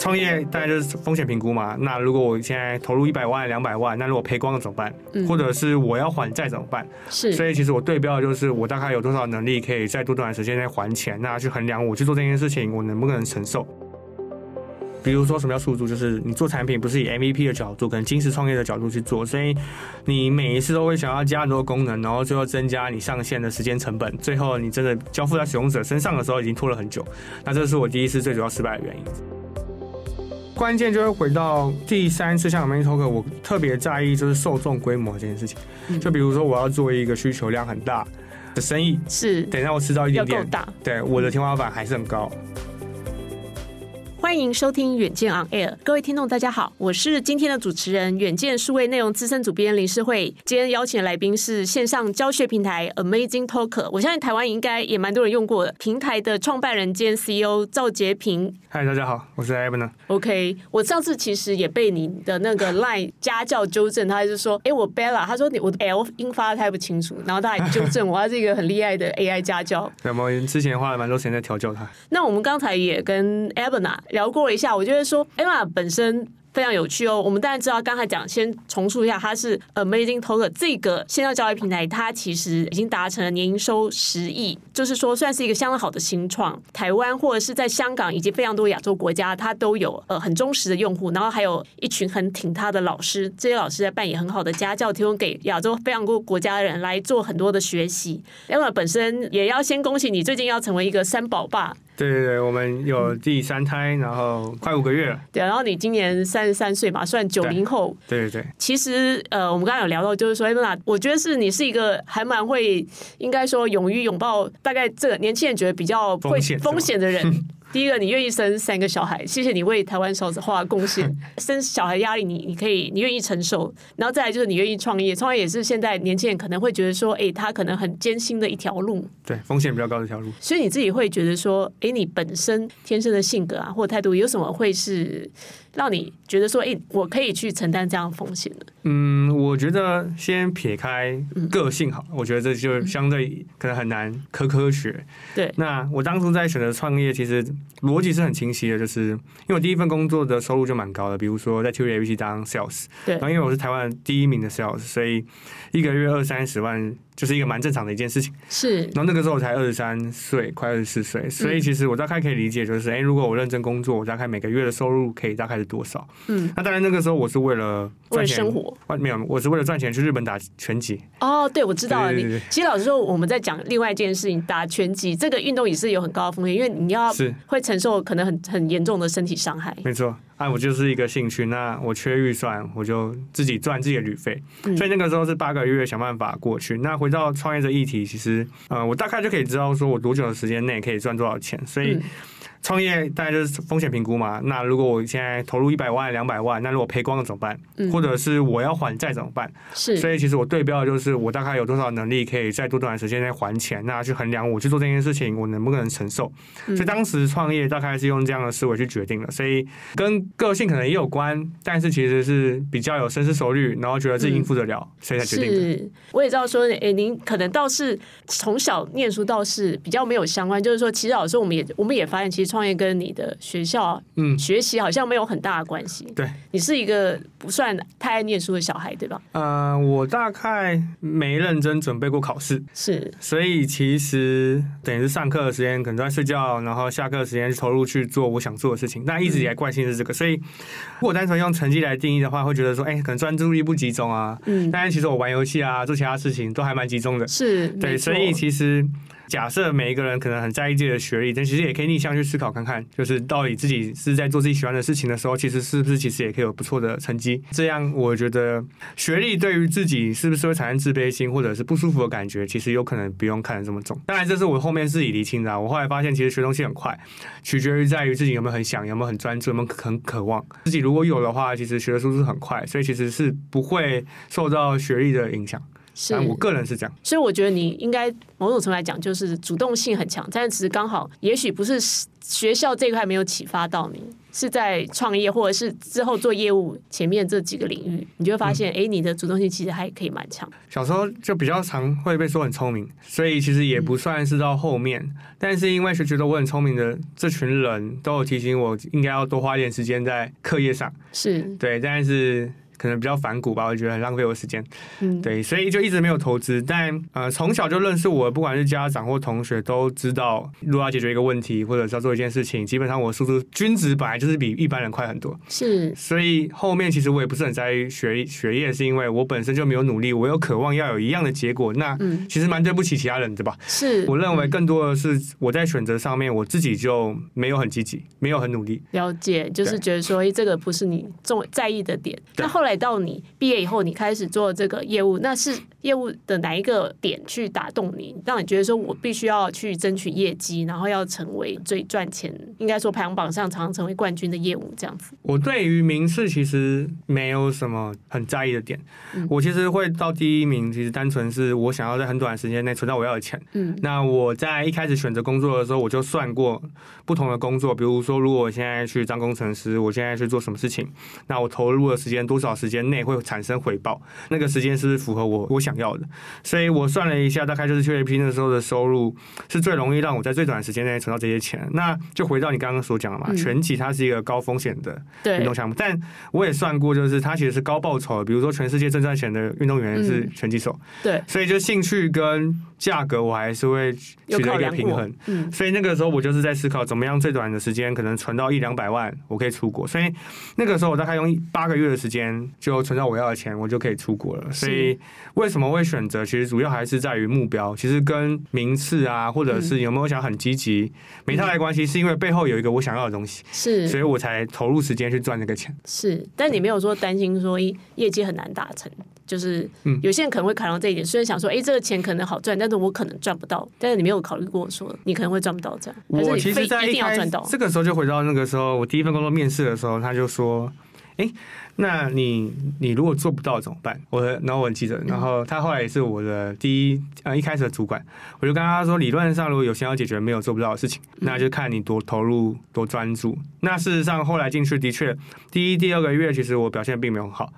创业大概就是风险评估嘛。那如果我现在投入一百万、两百万，那如果赔光了怎么办？嗯、或者是我要还债怎么办？是。所以其实我对标的就是我大概有多少能力可以在多短的时间内还钱，那去衡量我去做这件事情我能不能承受。比如说什么叫速度，就是你做产品不是以 MVP 的角度，可能金石创业的角度去做，所以你每一次都会想要加很多功能，然后最后增加你上线的时间成本，最后你真的交付在使用者身上的时候已经拖了很久。那这是我第一次最主要失败的原因。关键就会回到第三次像 Amazing Talker，我特别在意就是受众规模这件事情。就比如说我要做一个需求量很大的生意，是等一下我吃到一点点，够大，对，我的天花板还是很高。欢迎收听远见 On Air，各位听众大家好，我是今天的主持人远见数位内容资深主编林世慧。今天邀请的来宾是线上教学平台 Amazing Talker，我相信台湾应该也蛮多人用过的平台的创办人兼 CEO 赵杰平。嗨，大家好，我是 Abner。OK，我上次其实也被你的那个 Line 家教纠正，他还是说，哎，我 Bella，他说你我的 L 音发的太不清楚，然后他还纠正我，他是一个很厉害的 AI 家教。对，我之前花了蛮多时间在调教他。那我们刚才也跟 Abner 聊过一下，我觉得说，Emma 本身。非常有趣哦！我们当然知道，刚才讲先重述一下，它是 Amazing Talker 这个线上教育平台，它其实已经达成了年营收十亿，就是说算是一个相当好的新创。台湾或者是在香港以及非常多亚洲国家，它都有呃很忠实的用户，然后还有一群很挺他的老师，这些老师在扮演很好的家教，提供给亚洲非常多国家的人来做很多的学习。Emma 本身也要先恭喜你，最近要成为一个三宝爸。对对对，我们有第三胎，然后快五个月了。对，然后你今年三十三岁嘛，算九零后。对对对。其实呃，我们刚刚有聊到，就是说，哎，那我觉得是你是一个还蛮会，应该说勇于拥抱大概这个年轻人觉得比较会风险的人。第一个，你愿意生三个小孩，谢谢你为台湾少子化贡献。生小孩压力你，你你可以，你愿意承受。然后再来就是你愿意创业，创业也是现在年轻人可能会觉得说，哎，他可能很艰辛的一条路。对，风险比较高的一条路。所以你自己会觉得说，哎，你本身天生的性格啊，或态度有什么会是？让你觉得说，哎、欸，我可以去承担这样风险的。嗯，我觉得先撇开个性好，嗯、我觉得这就相对可能很难科科学。对，那我当初在选择创业，其实逻辑是很清晰的，就是因为我第一份工作的收入就蛮高的，比如说在 TVABC 当 sales，对，然后因为我是台湾第一名的 sales，所以一个月二三十万。就是一个蛮正常的一件事情，是。然后那个时候我才二十三岁，快二十四岁，所以其实我大概可以理解，就是，哎、欸，如果我认真工作，我大概每个月的收入可以大概是多少？嗯。那当然那个时候我是为了赚钱，生活。没有，我是为了赚钱去日本打拳击。哦，对，我知道了。你其实老实说，我们在讲另外一件事情，打拳击这个运动也是有很高的风险，因为你要是会承受可能很很严重的身体伤害。没错。哎，我就是一个兴趣，那我缺预算，我就自己赚自己的旅费。所以那个时候是八个月想办法过去。那回到创业这议题，其实，呃，我大概就可以知道说我多久的时间内可以赚多少钱。所以。创业大概就是风险评估嘛。那如果我现在投入一百万、两百万，那如果赔光了怎么办？嗯、或者是我要还债怎么办？是。所以其实我对标的就是我大概有多少能力可以在多短的时间内还钱，那去衡量我去做这件事情我能不能承受。嗯、所以当时创业大概是用这样的思维去决定的。所以跟个性可能也有关，但是其实是比较有深思熟虑，然后觉得自己应付得了，嗯、所以才决定的。是。我也知道说，哎、欸，您可能倒是从小念书倒是比较没有相关，就是说，其实老师我们也我们也发现，其实。创业跟你的学校嗯学习好像没有很大的关系。对，你是一个不算太爱念书的小孩，对吧？呃，我大概没认真准备过考试，是，所以其实等于是上课的时间可能都在睡觉，然后下课的时间投入去做我想做的事情。但一直以来惯性是这个，嗯、所以如果单纯用成绩来定义的话，会觉得说，哎、欸，可能专注力不集中啊。嗯，但是其实我玩游戏啊，做其他事情都还蛮集中的。是，对，所以其实。假设每一个人可能很在意自己的学历，但其实也可以逆向去思考看看，就是到底自己是在做自己喜欢的事情的时候，其实是不是其实也可以有不错的成绩。这样我觉得学历对于自己是不是会产生自卑心或者是不舒服的感觉，其实有可能不用看得这么重。当然，这是我后面自己厘清的。我后来发现，其实学东西很快，取决于在于自己有没有很想，有没有很专注，有没有很渴望。自己如果有的话，其实学的速度很快，所以其实是不会受到学历的影响。我个人是这样，所以我觉得你应该某种程度来讲，就是主动性很强，但是只是刚好，也许不是学校这一块没有启发到你。是在创业或者是之后做业务前面这几个领域，你就会发现，哎、嗯，你的主动性其实还可以蛮强。小时候就比较常会被说很聪明，所以其实也不算是到后面，嗯、但是因为是觉得我很聪明的这群人都有提醒我，应该要多花一点时间在课业上。是对，但是。可能比较反骨吧，我觉得很浪费我时间。嗯，对，所以就一直没有投资。但呃，从小就认识我，不管是家长或同学，都知道，如果要解决一个问题，或者是要做一件事情，基本上我速度均值本来就是比一般人快很多。是，所以后面其实我也不是很在意学学业，是因为我本身就没有努力，我又渴望要有一样的结果。那其实蛮对不起其他人，的吧？是，我认为更多的是我在选择上面，我自己就没有很积极，没有很努力。了解，就是觉得说，哎，这个不是你重在意的点。那后来到你毕业以后，你开始做这个业务，那是业务的哪一个点去打动你，让你觉得说我必须要去争取业绩，然后要成为最赚钱，应该说排行榜上常常成为冠军的业务这样子？我对于名次其实没有什么很在意的点，嗯、我其实会到第一名，其实单纯是我想要在很短的时间内存到我要的钱。嗯，那我在一开始选择工作的时候，我就算过不同的工作，比如说如果我现在去当工程师，我现在去做什么事情，那我投入的时间多少时间内会产产生回报，那个时间是不是符合我我想要的？所以我算了一下，大概就是去 A P 那时候的收入是最容易让我在最短的时间内存到这些钱。那就回到你刚刚所讲的嘛，拳击它是一个高风险的运动项目，但我也算过，就是它其实是高报酬的。比如说全世界最赚钱的运动员是拳击手，对，所以就兴趣跟价格我还是会取得一个平衡。嗯，所以那个时候我就是在思考怎么样最短的时间可能存到一两百万，我可以出国。所以那个时候我大概用八个月的时间就存到我要的钱，我就可以出国了。所以为什么会选择？其实主要还是在于目标。其实跟名次啊，或者是有没有想很积极，没太大关系。是因为背后有一个我想要的东西，是，所以我才投入时间去赚这个钱。是，但你没有说担心说业绩很难达成，就是有些人可能会考量这一点。虽然想说，哎，这个钱可能好赚，但是我可能赚不到。但是你没有考虑过说你可能会赚不到这样。我其实在一定要赚到。这个时候就回到那个时候，我第一份工作面试的时候，他就说，哎。那你你如果做不到怎么办？我然后我很记得，然后他后来也是我的第一呃一开始的主管，我就跟他说，理论上如果有先要解决没有做不到的事情，那就看你多投入多专注。那事实上后来进去的确第一第二个月其实我表现并没有很好，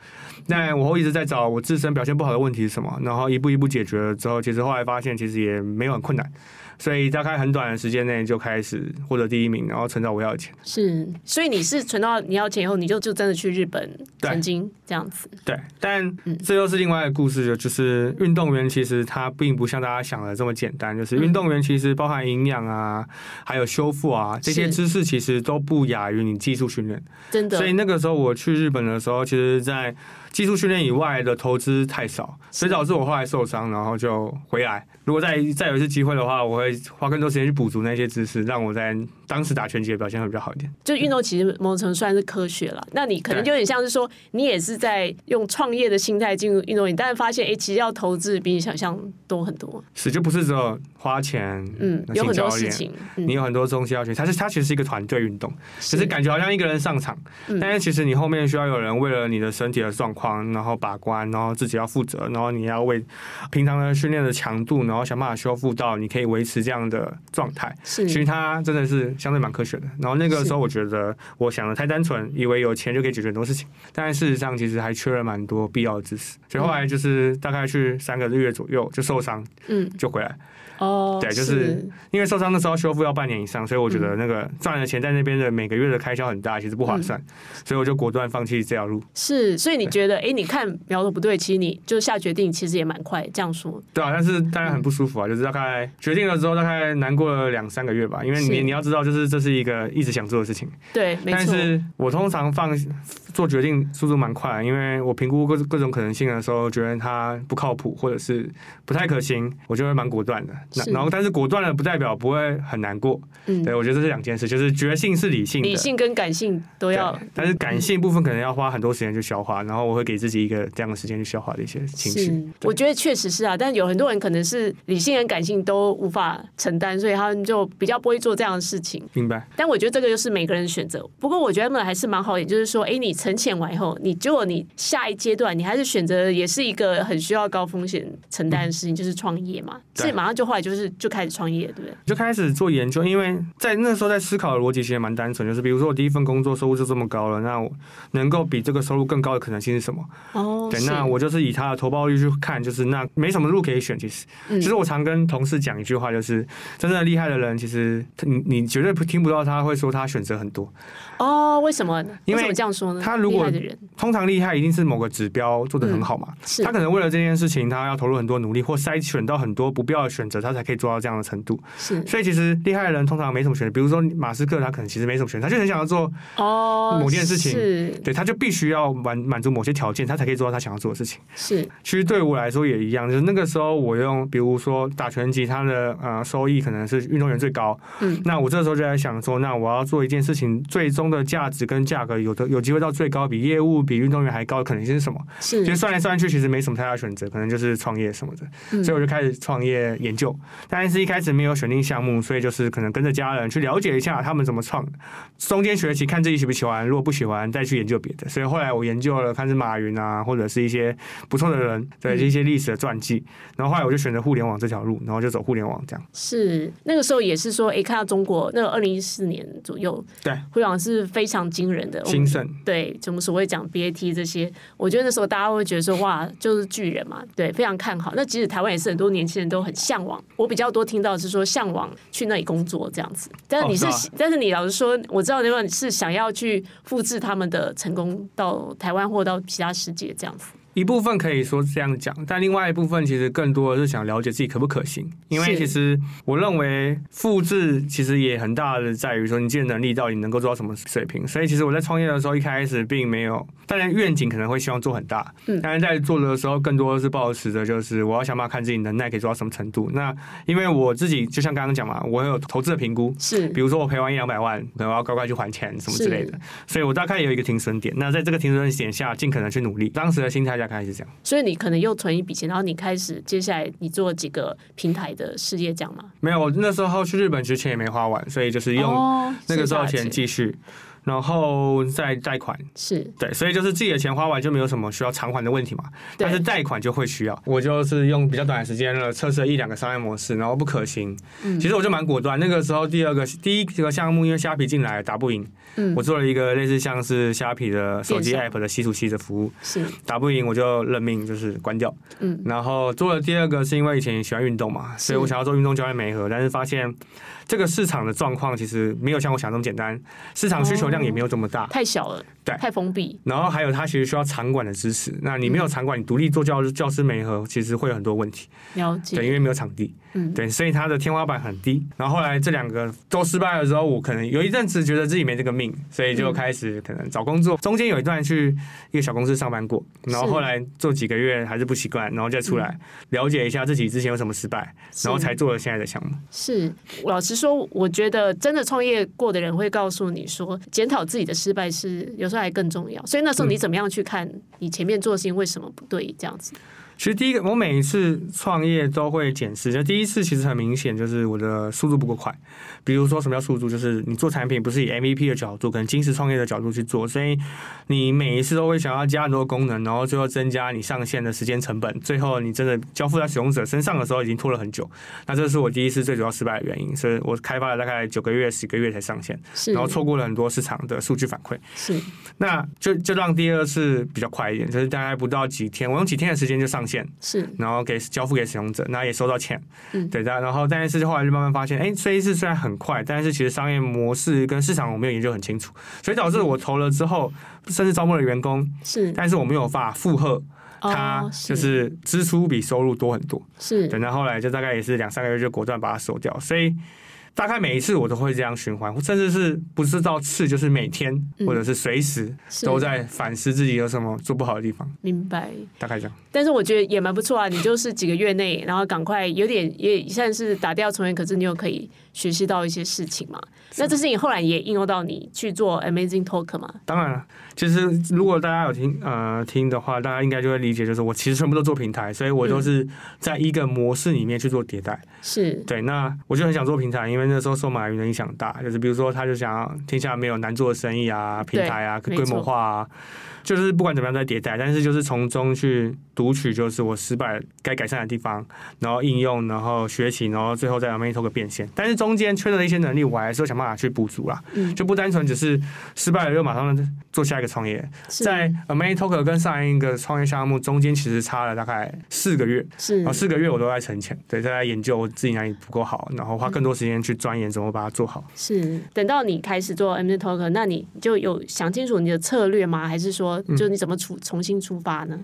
那我会一直在找我自身表现不好的问题是什么，然后一步一步解决了之后，其实后来发现其实也没有很困难。所以大概很短的时间内就开始获得第一名，然后存到我要的钱。是，所以你是存到你要钱以后，你就就真的去日本曾经这样子。对，但这又是另外一个故事，就是运动员其实他并不像大家想的这么简单。就是运动员其实包含营养啊，还有修复啊这些知识，其实都不亚于你技术训练。真的。所以那个时候我去日本的时候，其实，在技术训练以外的投资太少，所以导致我后来受伤，然后就回来。如果再再有一次机会的话，我会花更多时间去补足那些知识，让我在当时打拳击的表现会比较好一点。就运动其实某种程度算是科学了，那你可能就有点像是说，你也是在用创业的心态进入运动员，但是发现哎、欸，其实要投资比你想象多很多。是，就不是只有花钱，嗯，有很多事情，嗯、你有很多东西要学。它是它其实是一个团队运动，只是感觉好像一个人上场，嗯、但是其实你后面需要有人为了你的身体的状况，然后把关，然后自己要负责，然后你要为平常的训练的强度，然后想办法修复到你可以维持这样的状态。是，其实它真的是相对蛮科学的。然后那个时候我觉得我想的太单纯，以为有钱就可以解决很多事情，但事实上其实还缺了蛮多必要的知识。所以后来就是大概去三个月左右就受伤，嗯，就回来。哦，对，就是因为受伤的时候修复要半年以上，所以我觉得那个赚的钱在那边的每个月的开销很大，其实不划算，嗯、所以我就果断放弃这条路。是，所以你觉得，哎，你看苗头不对，其实你就下决定，其实也蛮快。这样说，对啊，但是当然很不舒服啊，嗯、就是大概决定了之后，大概难过了两三个月吧，因为你你要知道，就是这是一个一直想做的事情。对，没错。但是我通常放做决定速度蛮快，因为我评估各各种可能性的时候，觉得它不靠谱或者是不太可行，我就会蛮果断的。那然后，但是果断了不代表不会很难过。嗯，对，我觉得这是两件事，就是决性是理性的，理性跟感性都要。但是感性部分可能要花很多时间去消化，然后我会给自己一个这样的时间去消化的一些情绪。我觉得确实是啊，但有很多人可能是理性跟感性都无法承担，所以他们就比较不会做这样的事情。明白。但我觉得这个就是每个人选择。不过我觉得他们还是蛮好一点，就是说，哎，你沉潜完以后，你结果你下一阶段，你还是选择也是一个很需要高风险承担的事情，嗯、就是创业嘛。所以马上就后来就是就开始创业，对不对？就开始做研究，因为在那时候在思考的逻辑其实蛮单纯，就是比如说我第一份工作收入就这么高了，那我能够比这个收入更高的可能性是什么？哦，对，那我就是以他的投报率去看，就是那没什么路可以选。其实，嗯、其实我常跟同事讲一句话，就是真正厉害的人，其实你你绝对不听不到他会说他选择很多。哦，为什么呢？因为这样说呢？他如果通常厉害，一定是某个指标做的很好嘛。嗯、是。他可能为了这件事情，他要投入很多努力，或筛选到很多不必要的选择，他才可以做到这样的程度。是。所以其实厉害的人通常没什么选择。比如说马斯克，他可能其实没什么选择，他就很想要做哦某件事情。是。对，他就必须要满满足某些条件，他才可以做到他想要做的事情。是。其实对我来说也一样，就是那个时候我用，比如说打拳击，他的呃收益可能是运动员最高。嗯。那我这时候就在想说，那我要做一件事情，最终的价值跟价格有的有机会到最高，比业务比运动员还高的可能性是什么？是，其实算来算去，其实没什么太大选择，可能就是创业什么的。嗯、所以我就开始创业研究，但是一开始没有选定项目，所以就是可能跟着家人去了解一下他们怎么创。中间学习看自己喜不喜欢，如果不喜欢再去研究别的。所以后来我研究了，看是马云啊，或者是一些不错的人，对一些历史的传记。然后后来我就选择互联网这条路，然后就走互联网这样。是那个时候也是说，哎，看到中国那个二零一四年左右，对互联网是非常惊人的。兴盛对，怎么所谓讲 BAT 这些，我觉得那时候大家会觉得说哇，就是巨人嘛，对，非常看好。那即使台湾也是很多年轻人都很向往，我比较多听到是说向往去那里工作这样子。但是你是，哦是啊、但是你老实说，我知道那边是想要去复制他们的成功到台湾或到其他世界这样子。一部分可以说是这样讲，但另外一部分其实更多的是想了解自己可不可行。因为其实我认为复制其实也很大的在于说你自己的能力到底能够做到什么水平。所以其实我在创业的时候一开始并没有，当然愿景可能会希望做很大，嗯，但是在做的时候更多的是保持着就是我要想办法看自己能耐可以做到什么程度。那因为我自己就像刚刚讲嘛，我有投资的评估，是，比如说我赔完一两百万，可能我要乖乖去还钱什么之类的，所以我大概有一个停损点。那在这个停损点下，尽可能去努力。当时的心态。大概是这样，所以你可能又存一笔钱，然后你开始接下来你做几个平台的事业，这样吗？没有，我那时候去日本之前也没花完，所以就是用那个时候钱继续。然后再贷款。是。对，所以就是自己的钱花完就没有什么需要偿还的问题嘛。但是贷款就会需要，我就是用比较短的时间了测试了一两个商业模式，然后不可行。嗯，其实我就蛮果断。那个时候第二个第一个项目因为虾皮进来打不赢，嗯，我做了一个类似像是虾皮的手机 app 的稀土器的服务，是。打不赢我就认命就是关掉。嗯，然后做了第二个是因为以前喜欢运动嘛，所以我想要做运动教练媒合，但是发现这个市场的状况其实没有像我想的那么简单，市场需求。量也没有这么大，太小了，对，太封闭。然后还有，他其实需要场馆的支持。那你没有场馆，你独立做教教师媒合，其实会有很多问题。了解，对，因为没有场地，嗯，对，所以他的天花板很低。然后后来这两个都失败了之后，我可能有一阵子觉得自己没这个命，所以就开始可能找工作。中间有一段去一个小公司上班过，然后后来做几个月还是不习惯，然后再出来了解一下自己之前有什么失败，然后才做了现在的项目。是，老实说，我觉得真的创业过的人会告诉你说。检讨自己的失败是有时候还更重要，所以那时候你怎么样去看你前面做的事情为什么不对？这样子。其实第一个，我每一次创业都会检视。就第一次，其实很明显就是我的速度不够快。比如说，什么叫速度？就是你做产品不是以 MVP 的角度，跟金石创业的角度去做，所以你每一次都会想要加很多功能，然后最后增加你上线的时间成本。最后你真的交付在使用者身上的时候，已经拖了很久。那这是我第一次最主要失败的原因。所以我开发了大概九个月、十个月才上线，然后错过了很多市场的数据反馈。是，那就就让第二次比较快一点，就是大概不到几天，我用几天的时间就上线。是，然后给交付给使用者，那也收到钱，嗯，对的。然后但是后来就慢慢发现，哎，这一次虽然很快，但是其实商业模式跟市场我没有研究很清楚，所以导致我投了之后，甚至招募了员工，是，但是我没有法负荷，它就是支出比收入多很多，是。等到后来就大概也是两三个月就果断把它收掉，所以。大概每一次我都会这样循环，甚至是不是到次，就是每天或者是随时都在反思自己有什么做不好的地方。明白，大概这样。但是我觉得也蛮不错啊，你就是几个月内，然后赶快有点也算是打掉重练，可是你又可以学习到一些事情嘛。那这是你后来也应用到你去做 Amazing Talker 吗？当然了，其实如果大家有听呃听的话，大家应该就会理解，就是我其实全部都做平台，所以我都是在一个模式里面去做迭代。是对，那我就很想做平台，因为那时候受马云的影响大，就是比如说他就想天下没有难做的生意啊，平台啊，规模化啊。就是不管怎么样在迭代，但是就是从中去读取，就是我失败该改善的地方，然后应用，然后学习，然后最后再让 Amazing Talker 变现。但是中间缺的一些能力，我还是会想办法去补足啦。嗯，就不单纯只是失败了就马上做下一个创业。在 Amazing Talker 跟上一个创业项目中间，其实差了大概四个月。是，然后四个月我都在存钱，对，在研究我自己哪里不够好，然后花更多时间去钻研怎么把它做好。是，等到你开始做 Amazing Talker，那你就有想清楚你的策略吗？还是说，就你怎么出？重新出发呢？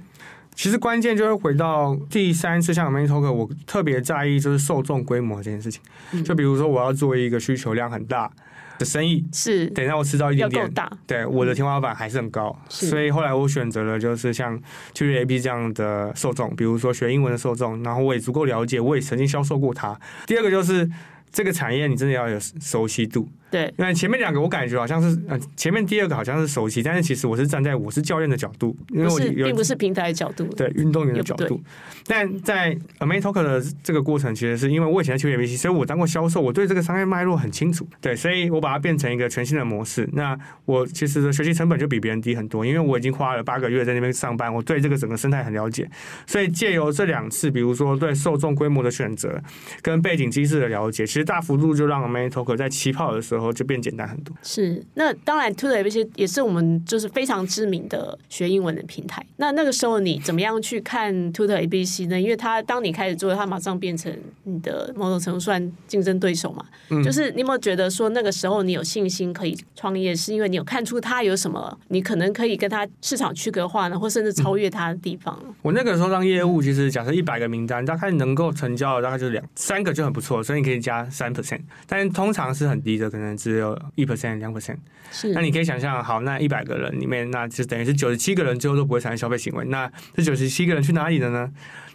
其实关键就是回到第三次像 Amazing Talker，我特别在意就是受众规模这件事情。就比如说我要做一个需求量很大的生意，是等一下我吃到一点点大，对我的天花板还是很高，所以后来我选择了就是像 TutorAP 这样的受众，比如说学英文的受众，然后我也足够了解，我也曾经销售过它。第二个就是这个产业你真的要有熟悉度。对，因为前面两个我感觉好像是，呃，前面第二个好像是熟悉，但是其实我是站在我是教练的角度，因为我并不是平台的角度，对运动员的角度。但在 Amazing Talker 的这个过程，其实是因为我以前在 TutorABC，所以我当过销售，我对这个商业脉络很清楚。对，所以我把它变成一个全新的模式。那我其实的学习成本就比别人低很多，因为我已经花了八个月在那边上班，我对这个整个生态很了解。所以借由这两次，比如说对受众规模的选择跟背景机制的了解，其实大幅度就让 Amazing Talker 在起跑的时候就变简单很多。是，那当然，TutorABC 也是我们就是非常知名的学英文的平台。那那个时候你怎么样去看 TutorABC 呢？因为它当你开始做，它马上变成你的某种程度算竞争对手嘛。嗯。就是你有没有觉得说那个时候你有信心可以创业，是因为你有看出它有什么你可能可以跟它市场区隔化呢，或甚至超越它的地方？嗯。我那个时候当业务，其实假设一百个名单，大概能够成交的大概就两三个就很不错，所以你可以加三 percent，但是通常是很低的，可能只有一 percent、两 percent。是，那你可以想象，好，那一百个人里面，那就等于是九十七个人最后都不会产生消费行为。那这九十七个人去哪里了呢？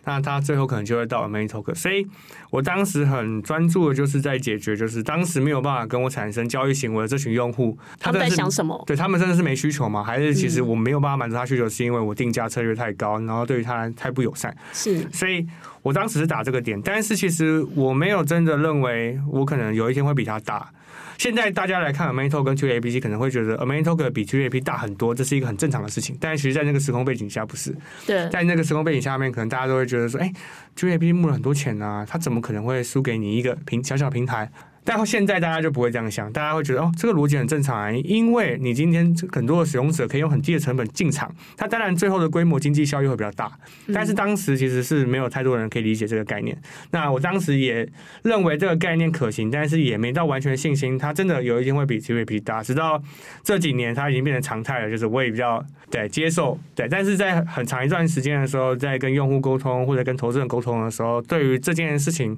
那他最后可能就会到 Amazing Talker。所以我当时很专注的就是在解决，就是当时没有办法跟我产生交易行为的这群用户，他们在想什么？对他们真的是没需求吗？还是其实我没有办法满足他需求，是因为我定价策略太高，然后对于他太不友善？是，所以我当时是打这个点，但是其实我没有真的认为我可能有一天会比他大。现在大家来看 Amazing Talker 跟 TutorABC 可能会觉得 Amazing Talker 比 TutorAP 大很多，这是一个很正常的事情。但是其实，在那个时空背景下，不是。对。在那个时空背景下面，可能大家都会觉得说：“哎，TutorAP 募了很多钱啊，他怎么可能会输给你一个平小小平台？”但现在大家就不会这样想，大家会觉得哦，这个逻辑很正常啊，因为你今天很多的使用者可以用很低的成本进场，它当然最后的规模经济效益会比较大。但是当时其实是没有太多人可以理解这个概念。那我当时也认为这个概念可行，但是也没到完全信心，它真的有一天会比 TutorAP 大。直到这几年，它已经变成常态了，就是我也比较对接受对。但是在很长一段时间的时候，在跟用户沟通或者跟投资人沟通的时候，对于这件事情，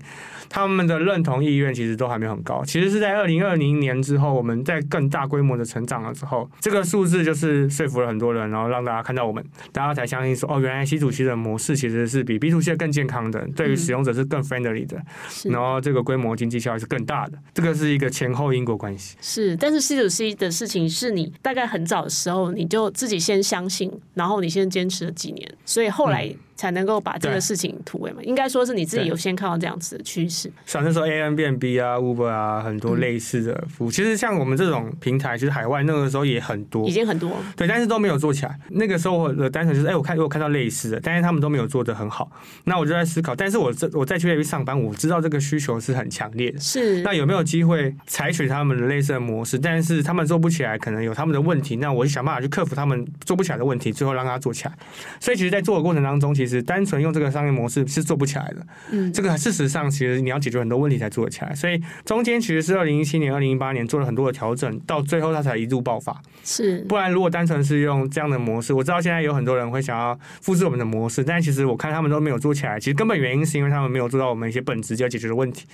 他们的认同意愿其实都还没有很高，其实是在二零二零年之后，我们在更大规模的成长了之后，这个数字就是说服了很多人，然后让大家看到我们，大家才相信说，哦，原来 C to C 的模式其实是比 B to C 更健康的，对于使用者是更 friendly 的，嗯、然后这个规模经济效益是更大的，这个是一个前后因果关系。是，但是 C to C 的事情是你大概很早的时候你就自己先相信，然后你先坚持了几年，所以后来、嗯。才能够把这个事情突围嘛？应该说是你自己有先看到这样子的趋势。像那时候 Airbnb 啊、Uber 啊，很多类似的服务。嗯、其实像我们这种平台，其实海外那个时候也很多，已经很多。对，但是都没有做起来。那个时候我的单纯就是，哎、欸，我看我看到类似的，但是他们都没有做的很好。那我就在思考，但是我这我在去那边上班，我知道这个需求是很强烈的。是。那有没有机会采取他们的类似的模式？但是他们做不起来，可能有他们的问题。那我就想办法去克服他们做不起来的问题，最后让他做起来。所以其实，在做的过程当中，其实单纯用这个。商业模式是做不起来的，嗯，这个事实上其实你要解决很多问题才做得起来，所以中间其实是二零一七年、二零一八年做了很多的调整，到最后它才一路爆发。是，不然如果单纯是用这样的模式，我知道现在有很多人会想要复制我们的模式，但其实我看他们都没有做起来，其实根本原因是因为他们没有做到我们一些本质就要解决的问题。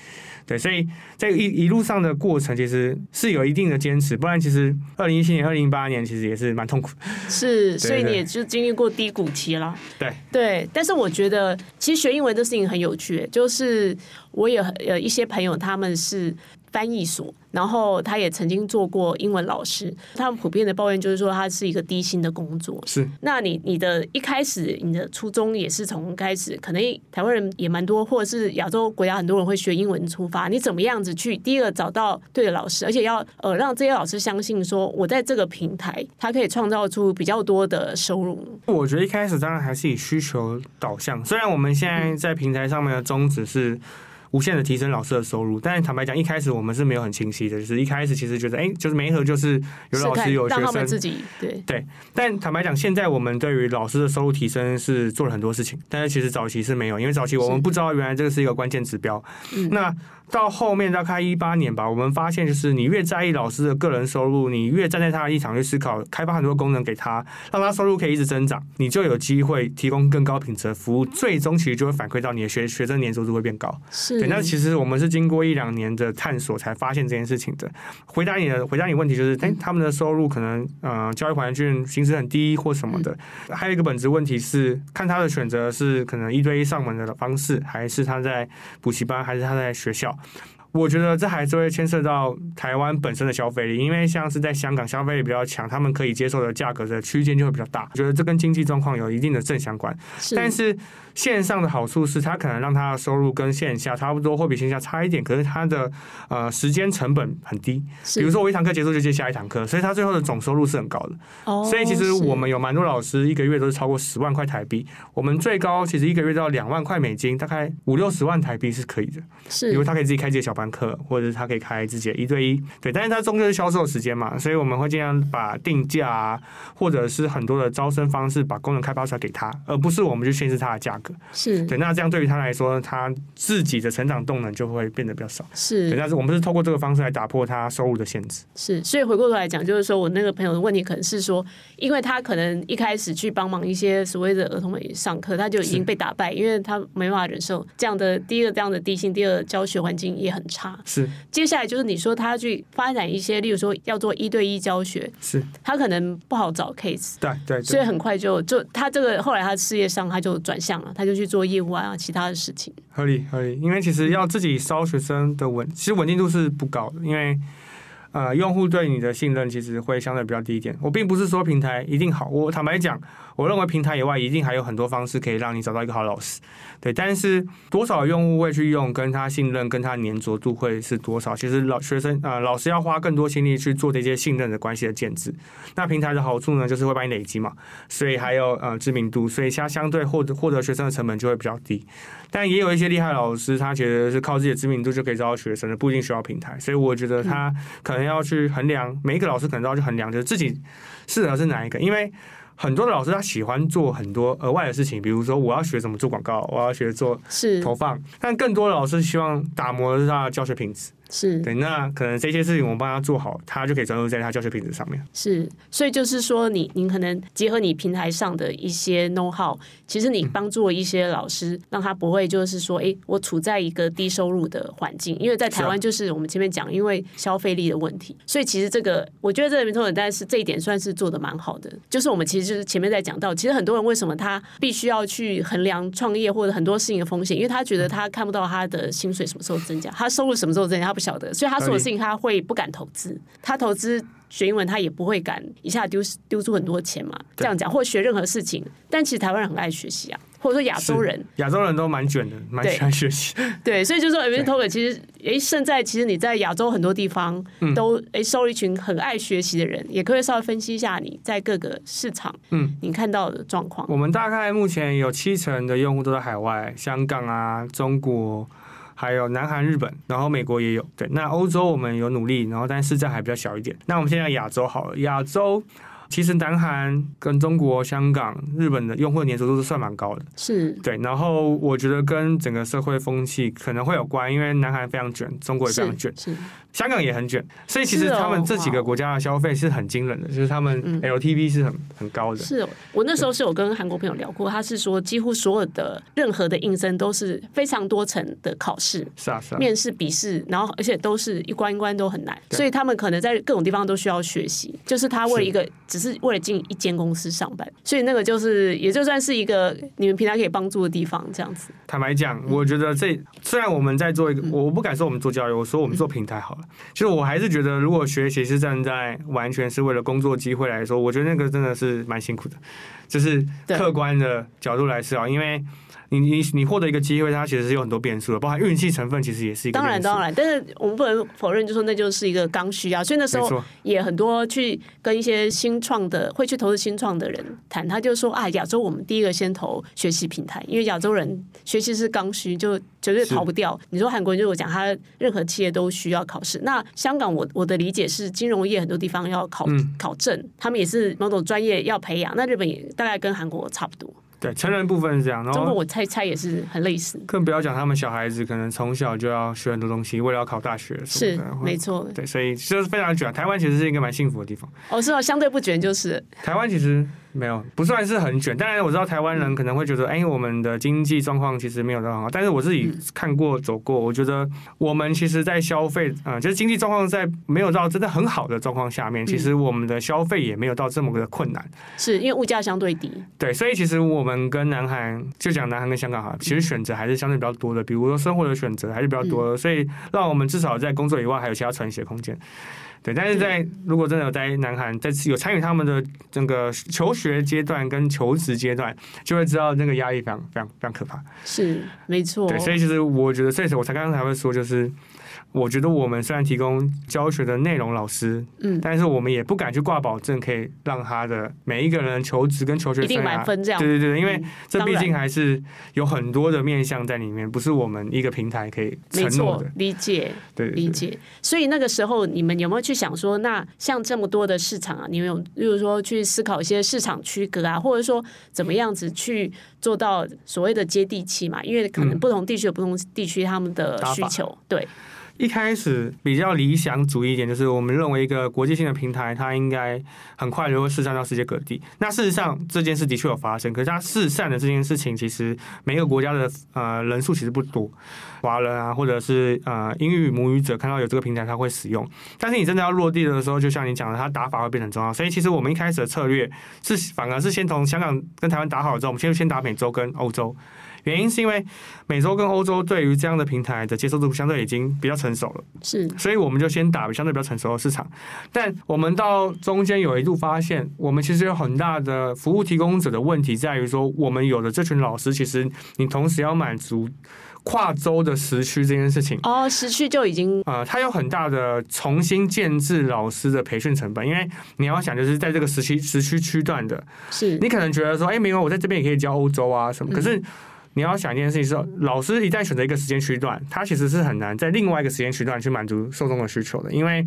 对，所以在一一路上的过程其实是有一定的坚持，不然其实二零一七年、二零一八年其实也是蛮痛苦。是，所以你也就经历过低谷期了。对对，但是我觉得其实学英文这事情很有趣，就是我有呃一些朋友他们是翻译所，然后他也曾经做过英文老师。他们普遍的抱怨就是说，他是一个低薪的工作。是，那你你的一开始你的初衷也是从开始，可能台湾人也蛮多，或者是亚洲国家很多人会学英文出发。你怎么样子去第一个找到对的老师，而且要呃让这些老师相信说，我在这个平台，他可以创造出比较多的收入。我觉得一开始当然还是以需求导向，虽然我们现在在平台上面的宗旨是。无限的提升老师的收入，但是坦白讲，一开始我们是没有很清晰的，就是一开始其实觉得，哎、欸，就是每一盒就是有老师有学生，自己对对。但坦白讲，现在我们对于老师的收入提升是做了很多事情，但是其实早期是没有，因为早期我们不知道原来这个是一个关键指标。那到后面大概一八年吧，我们发现就是你越在意老师的个人收入，你越站在他的立场去思考，开发很多功能给他，让他收入可以一直增长，你就有机会提供更高品质的服务，最终其实就会反馈到你的学学生年收入会变高。是，对。那其实我们是经过一两年的探索才发现这件事情的。回答你的回答你问题就是，哎，他们的收入可能呃教育环境薪资很低或什么的。还有一个本质问题是，看他的选择是可能一对一上门的方式，还是他在补习班，还是他在学校。我觉得这还是会牵涉到台湾本身的消费力，因为像是在香港消费力比较强，他们可以接受的价格的区间就会比较大。我觉得这跟经济状况有一定的正相关，但是。线上的好处是，它可能让他的收入跟线下差不多，或比线下差一点。可是它的呃时间成本很低，比如说我一堂课结束就接下一堂课，所以它最后的总收入是很高的。哦，所以其实我们有蛮多老师一个月都是超过十万块台币，我们最高其实一个月都要两万块美金，大概五六十万台币是可以的。是，比如他可以自己开自己的小班课，或者是他可以开自己的一对一。对，但是它终究是销售时间嘛，所以我们会尽量把定价啊，或者是很多的招生方式，把功能开发出来给他，而不是我们就限制他的价格。是对，那这样对于他来说，他自己的成长动能就会变得比较少。是对，但是我们是透过这个方式来打破他收入的限制。是，所以回过头来讲，就是说我那个朋友的问题可能是说，因为他可能一开始去帮忙一些所谓的儿童美上课，他就已经被打败，因为他没办法忍受这样的第一个这样的低薪，第二教学环境也很差。是，接下来就是你说他去发展一些，例如说要做一对一教学，是他可能不好找 case。对对，对，所以很快就就他这个后来他事业上他就转向了，他就去做业务啊，其他的事情。合理合理，因为其实要自己烧学生的稳，其实稳定度是不高的，因为呃，用户对你的信任其实会相对比较低一点。我并不是说平台一定好，我坦白讲。我认为平台以外，一定还有很多方式可以让你找到一个好老师，对。但是多少用户会去用，跟他信任，跟他粘着度会是多少？其实老学生啊、呃，老师要花更多心力去做这些信任的关系的建制。那平台的好处呢，就是会帮你累积嘛，所以还有呃知名度，所以相相对获得获得学生的成本就会比较低。但也有一些厉害的老师，他觉得是靠自己的知名度就可以招到学生的，不一定需要平台。所以我觉得他可能要去衡量，每一个老师可能都要去衡量，就是自己适合是哪一个，因为。很多的老师他喜欢做很多额外的事情，比如说我要学怎么做广告，我要学做投放，但更多的老师希望打磨他的教学品质。是对，那可能这些事情我们帮他做好，他就可以专注在他教学品质上面。是，所以就是说你，你您可能结合你平台上的一些 know how，其实你帮助了一些老师，嗯、让他不会就是说，哎，我处在一个低收入的环境，因为在台湾就是我们前面讲，因为消费力的问题，所以其实这个我觉得这个 Metoda，但是这一点算是做的蛮好的。就是我们其实就是前面在讲到，其实很多人为什么他必须要去衡量创业或者很多事情的风险，因为他觉得他看不到他的薪水什么时候增加，他收入什么时候增加，他不晓得，所以他说。事情他会不敢投资，他投资学英文他也不会敢一下丢丢出很多钱嘛。这样讲，或学任何事情，但其实台湾人很爱学习啊，或者说亚洲人，亚洲人都蛮卷的，蛮喜欢学习。对，所以就是说 Metoda 其实，哎，现在其实你在亚洲很多地方都哎收了一群很爱学习的人，也可以稍微分析一下你在各个市场，嗯，你看到的状况。我们大概目前有七成的用户都在海外，香港啊，中国。还有南韩、日本，然后美国也有。对，那欧洲我们有努力，然后但是市占还比较小一点。那我们现在亚洲好了，亚洲。其实南韩跟中国、香港、日本的用户的黏着度都是算蛮高的，是。对。然后我觉得跟整个社会风气可能会有关，因为南韩非常卷，中国也非常卷，是，是。香港也很卷，所以其实他们这几个国家的消费是很惊人的，就是他们 LTV 是很很高的。是我那时候是有跟韩国朋友聊过，他是说几乎所有的任何的应征都是非常多层的考试，是啊是啊，面试、笔试，然后而且都是一关一关都很难，所以他们可能在各种地方都需要学习，就是他为一个只。是为了进一间公司上班，所以那个就是也就算是一个你们平台可以帮助的地方，这样子。坦白讲，我觉得这虽然我们在做一个，我不敢说我们做教育，我说我们做平台好了。其实我还是觉得，如果学习是站在完全是为了工作机会来说，我觉得那个真的是蛮辛苦的，就是客观的角度来说，因为。你你你获得一个机会，它其实是有很多变数的，包含运气成分，其实也是一个。当然当然，但是我们不能否认，就说那就是一个刚需啊。所以那时候也很多去跟一些新创的会去投资新创的人谈，他就说啊，亚洲我们第一个先投学习平台，因为亚洲人学习是刚需，就绝对逃不掉。你说韩国人就我讲，他任何企业都需要考试。那香港我我的理解是，金融业很多地方要考、嗯、考证，他们也是某种专业要培养。那日本也大概跟韩国差不多。对，成人部分是这样，然后中国我猜猜也是很类似。更不要讲他们小孩子可能从小就要学很多东西，为了要考大学。是，没错。对，所以就是非常卷。台湾其实是一个蛮幸福的地方。哦，是哦，相对不卷就是。台湾其实。没有，不算是很卷。当然，我知道台湾人可能会觉得，哎，我们的经济状况其实没有那么好。但是我自己看过、走过，我觉得我们其实，在消费，啊、呃，就是经济状况在没有到真的很好的状况下面，其实我们的消费也没有到这么的困难。是因为物价相对低。对，所以其实我们跟南韩，就讲南韩跟香港哈，其实选择还是相对比较多的。比如说生活的选择还是比较多的，所以让我们至少在工作以外还有其他喘息的空间。对，但是在如果真的有在南韩，在有参与他们的整个求学阶段跟求职阶段，就会知道那个压力非常非常非常可怕。是，没错。对，所以其实我觉得，所以我才刚刚才会说，就是。我觉得我们虽然提供教学的内容，老师，嗯，但是我们也不敢去挂保证，可以让他的每一个人求职跟求学生涯一定满分这样。对对对，因为这毕竟还是有很多的面向在里面，不是我们一个平台可以承诺的。理解，对，理解。所以那个时候你们有没有去想说，那像这么多的市场啊，你们有，例如说去思考一些市场区隔啊，或者说怎么样子去做到所谓的接地气嘛？因为可能不同地区有不同地区他们的需求，对。一开始比较理想主义一点，就是我们认为一个国际性的平台，它应该很快就会释散到世界各地。那事实上这件事的确有发生，可是它释散的这件事情，其实每个国家的呃人数其实不多，华人啊，或者是呃英语母语者看到有这个平台，他会使用。但是你真的要落地的时候，就像你讲的，它打法会变得很重要。所以其实我们一开始的策略是反而是先从香港跟台湾打好之后，我们先先打美洲跟欧洲。原因是因为美洲跟欧洲对于这样的平台的接受度相对已经比较成熟了，是，所以我们就先打相对比较成熟的市场。但我们到中间有一度发现，我们其实有很大的服务提供者的问题在于说，我们有的这群老师，其实你同时要满足跨州的时区这件事情。哦，时区就已经呃，它有很大的重新建制老师的培训成本，因为你要想就是在这个时区时区区段的，是你可能觉得说，哎，没有，我在这边也可以教欧洲啊什么，可是。嗯你要想一件事情是，老师一旦选择一个时间区段，他其实是很难在另外一个时间区段去满足受众的需求的，因为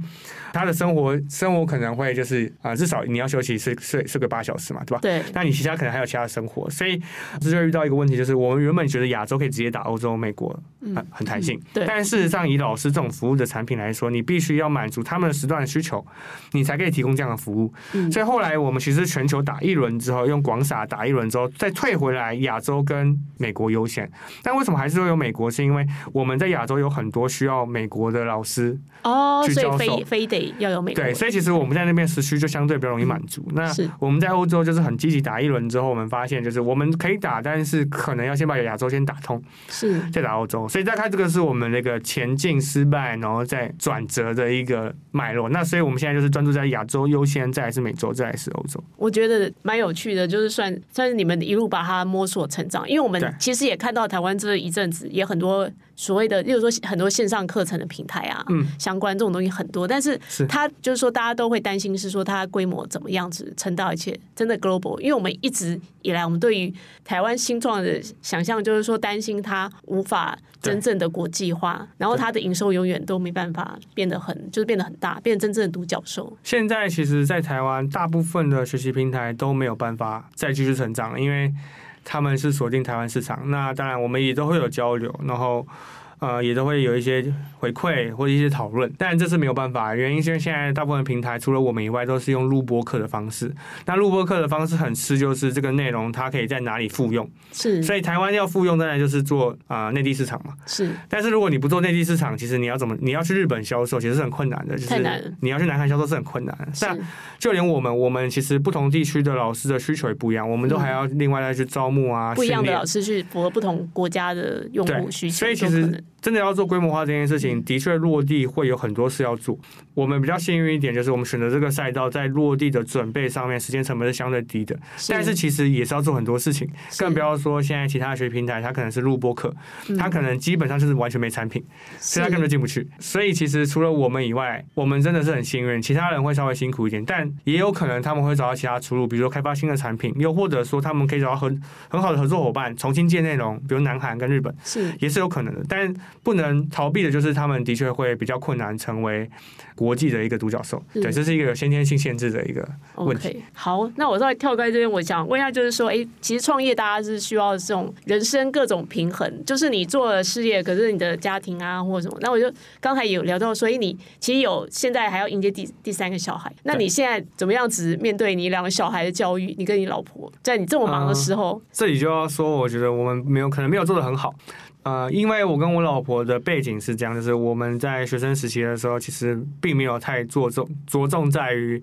他的生活生活可能会就是啊、呃，至少你要休息睡睡睡个八小时嘛，对吧？对。那你其他可能还有其他的生活，所以这就遇到一个问题，就是我们原本觉得亚洲可以直接打欧洲、美国，很很弹性。对。但事实上，以老师这种服务的产品来说，你必须要满足他们的时段的需求，你才可以提供这样的服务。嗯。所以后来我们其实全球打一轮之后，用广撒打一轮之后，再退回来亚洲跟美。国优先，但为什么还是会有美国？是因为我们在亚洲有很多需要美国的老师哦，所以非非得要有美国。对，所以其实我们在那边时区就相对比较容易满足。嗯、那我们在欧洲就是很积极打一轮之后，我们发现就是我们可以打，但是可能要先把亚洲先打通，是再打欧洲。所以大概这个是我们那个前进失败，然后再转折的一个脉络。那所以我们现在就是专注在亚洲优先，再来是美洲，再来是欧洲。我觉得蛮有趣的，就是算算是你们一路把它摸索成长，因为我们。其实也看到台湾这一阵子也很多所谓的，例如说很多线上课程的平台啊，嗯，相关这种东西很多，但是它就是说大家都会担心是说它规模怎么样子撑到一切真的 global，因为我们一直以来我们对于台湾新创的想象就是说担心它无法真正的国际化，然后它的营收永远都没办法变得很就是变得很大，变成真正的独角兽。现在其实，在台湾大部分的学习平台都没有办法再继续成长，因为。他们是锁定台湾市场，那当然我们也都会有交流，然后呃，也都会有一些回馈或者一些讨论，但这是没有办法，原因是因为现在大部分平台除了我们以外，都是用录播课的方式。那录播课的方式很吃，就是这个内容它可以在哪里复用。是，所以台湾要复用，当然就是做啊内地市场嘛。是，但是如果你不做内地市场，其实你要怎么你要去日本销售，其实是很困难的。就是你要去南韩销售是很困难。那就连我们，我们其实不同地区的老师的需求也不一样，我们都还要另外再去招募啊，不一样的老师去符合不同国家的用户需求。所以其实。真的要做规模化这件事情，的确落地会有很多事要做。我们比较幸运一点，就是我们选择这个赛道，在落地的准备上面，时间成本是相对低的。但是其实也是要做很多事情，更不要说现在其他的学习平台，它可能是录播课，它可能基本上就是完全没产品，所以它根本进不去。所以其实除了我们以外，我们真的是很幸运，其他人会稍微辛苦一点，但也有可能他们会找到其他出路，比如说开发新的产品，又或者说他们可以找到很很好的合作伙伴，重新建内容，比如南韩跟日本，是也是有可能的，但不能逃。避的就是他们的确会比较困难成为国际的一个独角兽，对，这是一个有先天性限制的一个问题。Okay, 好，那我稍微跳开这边，我想问一下，就是说，哎，其实创业大家是需要这种人生各种平衡，就是你做了事业，可是你的家庭啊或者什么，那我就刚才有聊到，所以你其实有现在还要迎接第第三个小孩，那你现在怎么样子面对你两个小孩的教育？你跟你老婆在你这么忙的时候，呃、这里就要说，我觉得我们没有可能没有做的很好。呃，因为我跟我老婆的背景是这样，就是我们在学生时期的时候，其实并没有太着重着重在于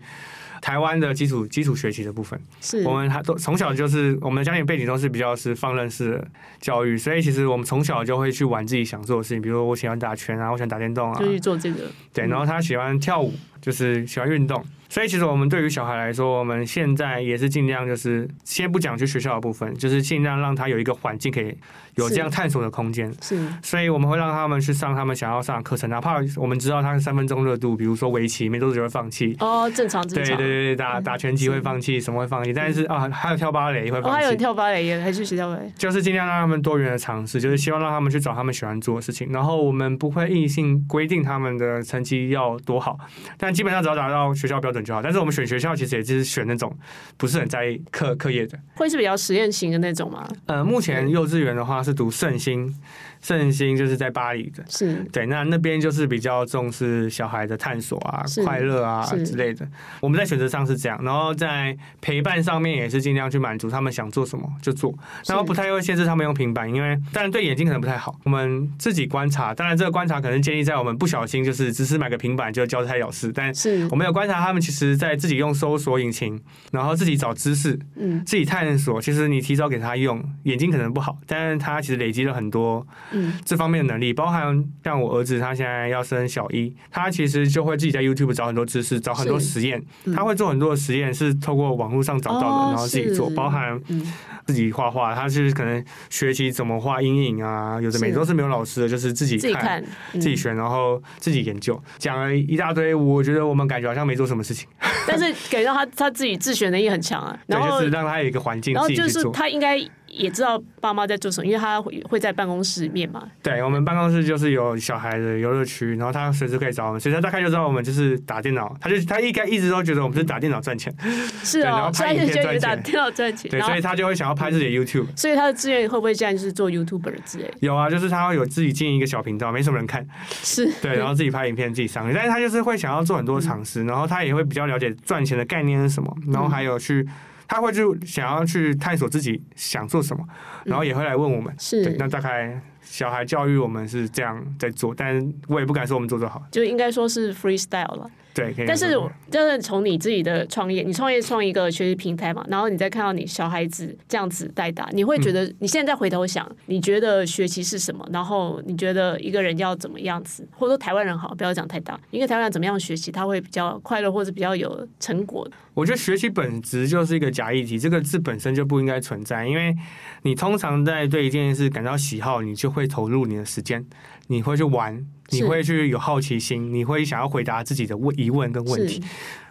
台湾的基础基础学习的部分。是我们还都从小就是我们的家庭背景都是比较是放任式的教育，所以其实我们从小就会去玩自己想做的事情，比如说我喜欢打拳啊，我喜欢打电动啊，就去做这个。对，然后他喜欢跳舞，就是喜欢运动。所以其实我们对于小孩来说，我们现在也是尽量就是先不讲去学校的部分，就是尽量让他有一个环境可以有这样探索的空间。是，所以我们会让他们去上他们想要上的课程，哪怕我们知道他是三分钟热度，比如说围棋，没多久就会放弃。哦，正常正常。对对对，打打拳击会放弃，什么会放弃？但是啊，还有跳芭蕾也会放弃。哦，还有跳芭蕾也还是学跳芭蕾。就是尽量让他们多元的尝试，就是希望让他们去找他们喜欢做的事情。然后我们不会硬性规定他们的成绩要多好，但基本上只要达到学校标准就好。但是我们选学学校其实也就是选那种不是很在意课课业的，会是比较实验型的那种吗？呃，目前幼稚园的话是读圣心。圣心就是在巴黎的，是对，那那边就是比较重视小孩的探索啊、快乐啊之类的。我们在选择上是这样，然后在陪伴上面也是尽量去满足他们想做什么就做，然后不太会限制他们用平板，因为当然对眼睛可能不太好。我们自己观察，当然这个观察可能建立在我们不小心就是只是买个平板就交差了事，但是我们有观察他们其实在自己用搜索引擎，然后自己找知识，嗯，自己探索。其实你提早给他用，眼睛可能不好，但是他其实累积了很多。嗯，这方面的能力，包含像我儿子，他现在要升小一，他其实就会自己在 YouTube 找很多知识，找很多实验，嗯、他会做很多的实验，是透过网络上找到的，哦、然后自己做，包含自己画画，他是可能学习怎么画阴影啊，有的每周是没有老师的，就是自己看、自己看、嗯、自己选，然后自己研究，讲了一大堆，我觉得我们感觉好像没做什么事情，但是感觉他他自己自学能力很强啊，然后就是让他有一个环境，然后就是他应该。也知道爸妈在做什么，因为他会会在办公室里面嘛。对，我们办公室就是有小孩的游乐区，然后他随时可以找我们，所以他大概就知道我们就是打电脑。他就他一该一直都觉得我们是打电脑赚钱，是啊、哦，然后拍影片赚钱。打电脑赚钱，对，所以他就会想要拍自己的 YouTube。所以他的志愿会不会现在就是做 YouTuber 之类？有啊，就是他会有自己经营一个小频道，没什么人看，是对，然后自己拍影片自己上去，但是他就是会想要做很多尝试，然后他也会比较了解赚钱的概念是什么，然后还有去。他会就想要去探索自己想做什么，然后也会来问我们。是，那大概小孩教育我们是这样在做，但我也不敢说我们做的好，就应该说是 freestyle 了。对，但是就是从你自己的创业，你创业创一个学习平台嘛，然后你再看到你小孩子这样子带大，你会觉得你现在再回头想，你觉得学习是什么？然后你觉得一个人要怎么样子，或者说台湾人好，不要讲太大，一个台湾人怎么样学习，他会比较快乐，或者比较有成果的。我觉得学习本质就是一个假议题，这个字本身就不应该存在，因为你通常在对一件事感到喜好，你就会投入你的时间，你会去玩。你会去有好奇心，你会想要回答自己的问疑问跟问题。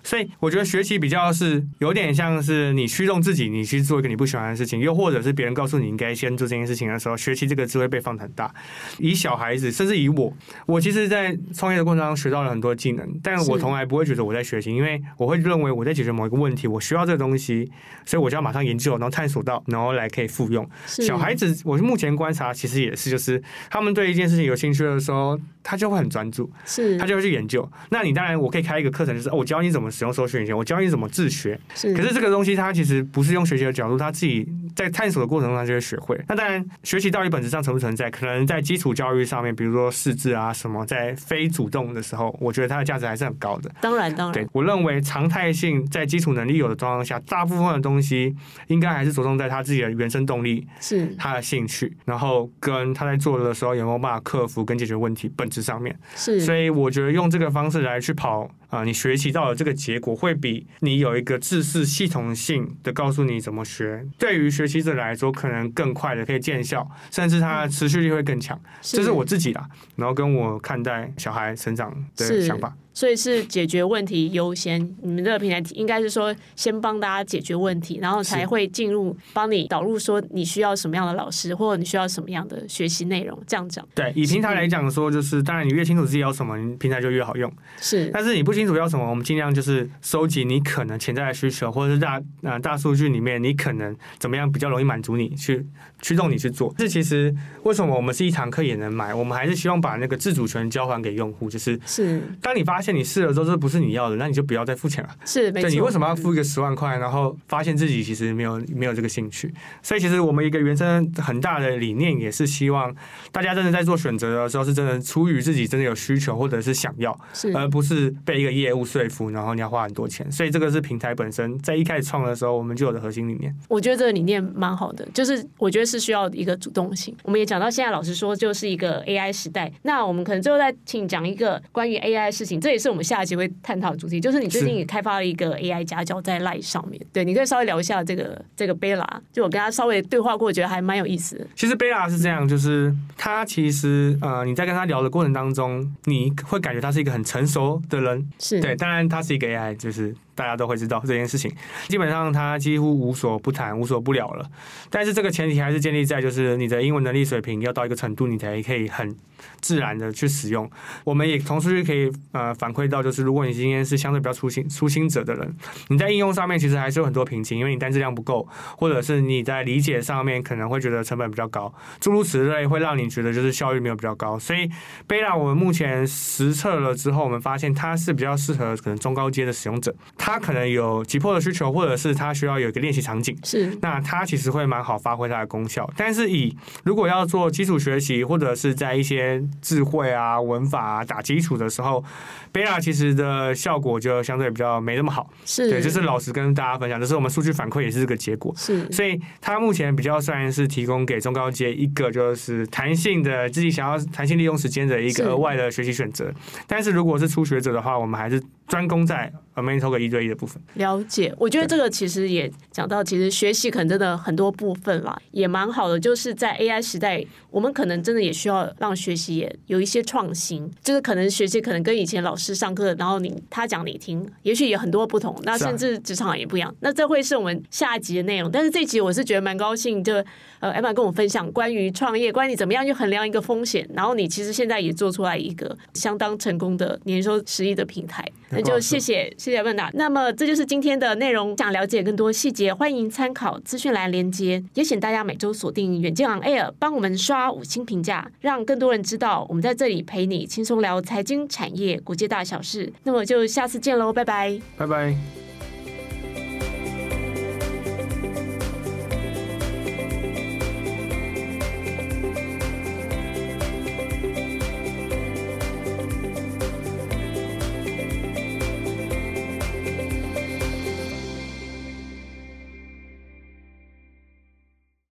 所以我觉得学习比较是有点像是你驱动自己，你去做一个你不喜欢的事情，又或者是别人告诉你应该先做这件事情的时候，学习这个智慧被放得很大。以小孩子，甚至以我，我其实，在创业的过程当中学到了很多技能，但我从来不会觉得我在学习，因为我会认为我在解决某一个问题，我需要这个东西，所以我就要马上研究，然后探索到，然后来可以复用。小孩子，我目前观察其实也是，就是他们对一件事情有兴趣的时候，他就会很专注，是，他就会去研究。那你当然，我可以开一个课程，就是我教你怎么使用搜索引擎，我教你怎么自学。是，可是这个东西他其实不是用学习的角度，他自己在探索的过程中他就会学会。那当然，学习到底本质上存不存在？可能在基础教育上面，比如说识字啊什么，在非主动的时候，我觉得它的价值还是很高的。当然，当然，对，我认为常态性在基础能力有的状况下，大部分的东西应该还是着重在他自己的原生动力，是他的兴趣，然后跟他在做的时候有没有办法克服跟解决问题本质上面。是，所以我觉得用这个方式来去跑啊、呃，你学习到的这个结果，会比你有一个知识系统性的告诉你怎么学，对于学习者来说可能更快的可以见效，甚至它持续力会更强。这是我自己的，然后跟我看待小孩成长的想法。所以是解决问题优先，你们这个平台应该是说先帮大家解决问题，然后才会进入帮你导入说你需要什么样的老师，或者你需要什么样的学习内容，这样讲。对，以平台来讲说，就是当然你越清楚自己要什么，你平台就越好用。是，但是你不清楚要什么，我们尽量就是收集你可能潜在的需求，或者是大呃大数据里面你可能怎么样比较容易满足你，去驱动你去做。这其实为什么我们是一堂课也能买？我们还是希望把那个自主权交还给用户，就是是当你发发现你试了之后这不是你要的，那你就不要再付钱了。是，对，你为什么要付一个十万块，然后发现自己其实没有没有这个兴趣？所以其实我们一个原生很大的理念也是希望大家真的在做选择的时候，是真的出于自己真的有需求或者是想要，是，而不是被一个业务说服，然后你要花很多钱。所以这个是平台本身在一开始创的时候我们就有的核心理念。我觉得这个理念蛮好的，就是我觉得是需要一个主动性。我们也讲到现在，老实说就是一个 AI 时代，那我们可能最后再请讲一个关于 AI 的事情。这也是我们下一集会探讨的主题，就是你最近也开发了一个 AI 家教在 Line 上面，对，你可以稍微聊一下这个这个 Bella，就我跟他稍微对话过，我觉得还蛮有意思的。其实 Bella 是这样，就是他其实呃，你在跟他聊的过程当中，你会感觉他是一个很成熟的人，是对，当然它是一个 AI，就是。大家都会知道这件事情，基本上他几乎无所不谈、无所不聊了。但是这个前提还是建立在就是你的英文能力水平要到一个程度，你才可以很自然的去使用。我们也同时可以呃反馈到，就是如果你今天是相对比较初心初心者的人，你在应用上面其实还是有很多瓶颈，因为你单字量不够，或者是你在理解上面可能会觉得成本比较高，诸如此类会让你觉得就是效率没有比较高。所以贝拉我们目前实测了之后，我们发现它是比较适合可能中高阶的使用者。他可能有急迫的需求，或者是他需要有一个练习场景，是那他其实会蛮好发挥它的功效。但是以如果要做基础学习，或者是在一些智慧啊、文法啊打基础的时候，贝拉其实的效果就相对比较没那么好。是对，就是老实跟大家分享，就是我们数据反馈也是这个结果。是，所以它目前比较算是提供给中高阶一个就是弹性的自己想要弹性利用时间的一个额外的学习选择。但是如果是初学者的话，我们还是专攻在 AmazingTalker 一对一的部分。了解，我觉得这个其实也讲到，其实学习可能真的很多部分啦，也蛮好的。就是在 AI 时代，我们可能真的也需要让学习也有一些创新。就是可能学习可能跟以前老师上课，然后你他讲你听，也许也很多不同。那甚至职场也不一样。那这会是我们下一集的内容。但是这集我是觉得蛮高兴，就呃 Emma 跟我分享关于创业，关于你怎么样去衡量一个风险，然后你其实现在也做出来一个相当成功的年收十亿的平台。那就谢谢谢谢 Emma。那么这就是今天的内容。想了解更多细节，欢迎参考资讯栏连接。也请大家每周锁定远见 on air，帮我们刷五星评价，让更多人知道我们在这里陪你轻松聊财经、产业、国际大小事。那么就下次见喽，拜拜，拜拜。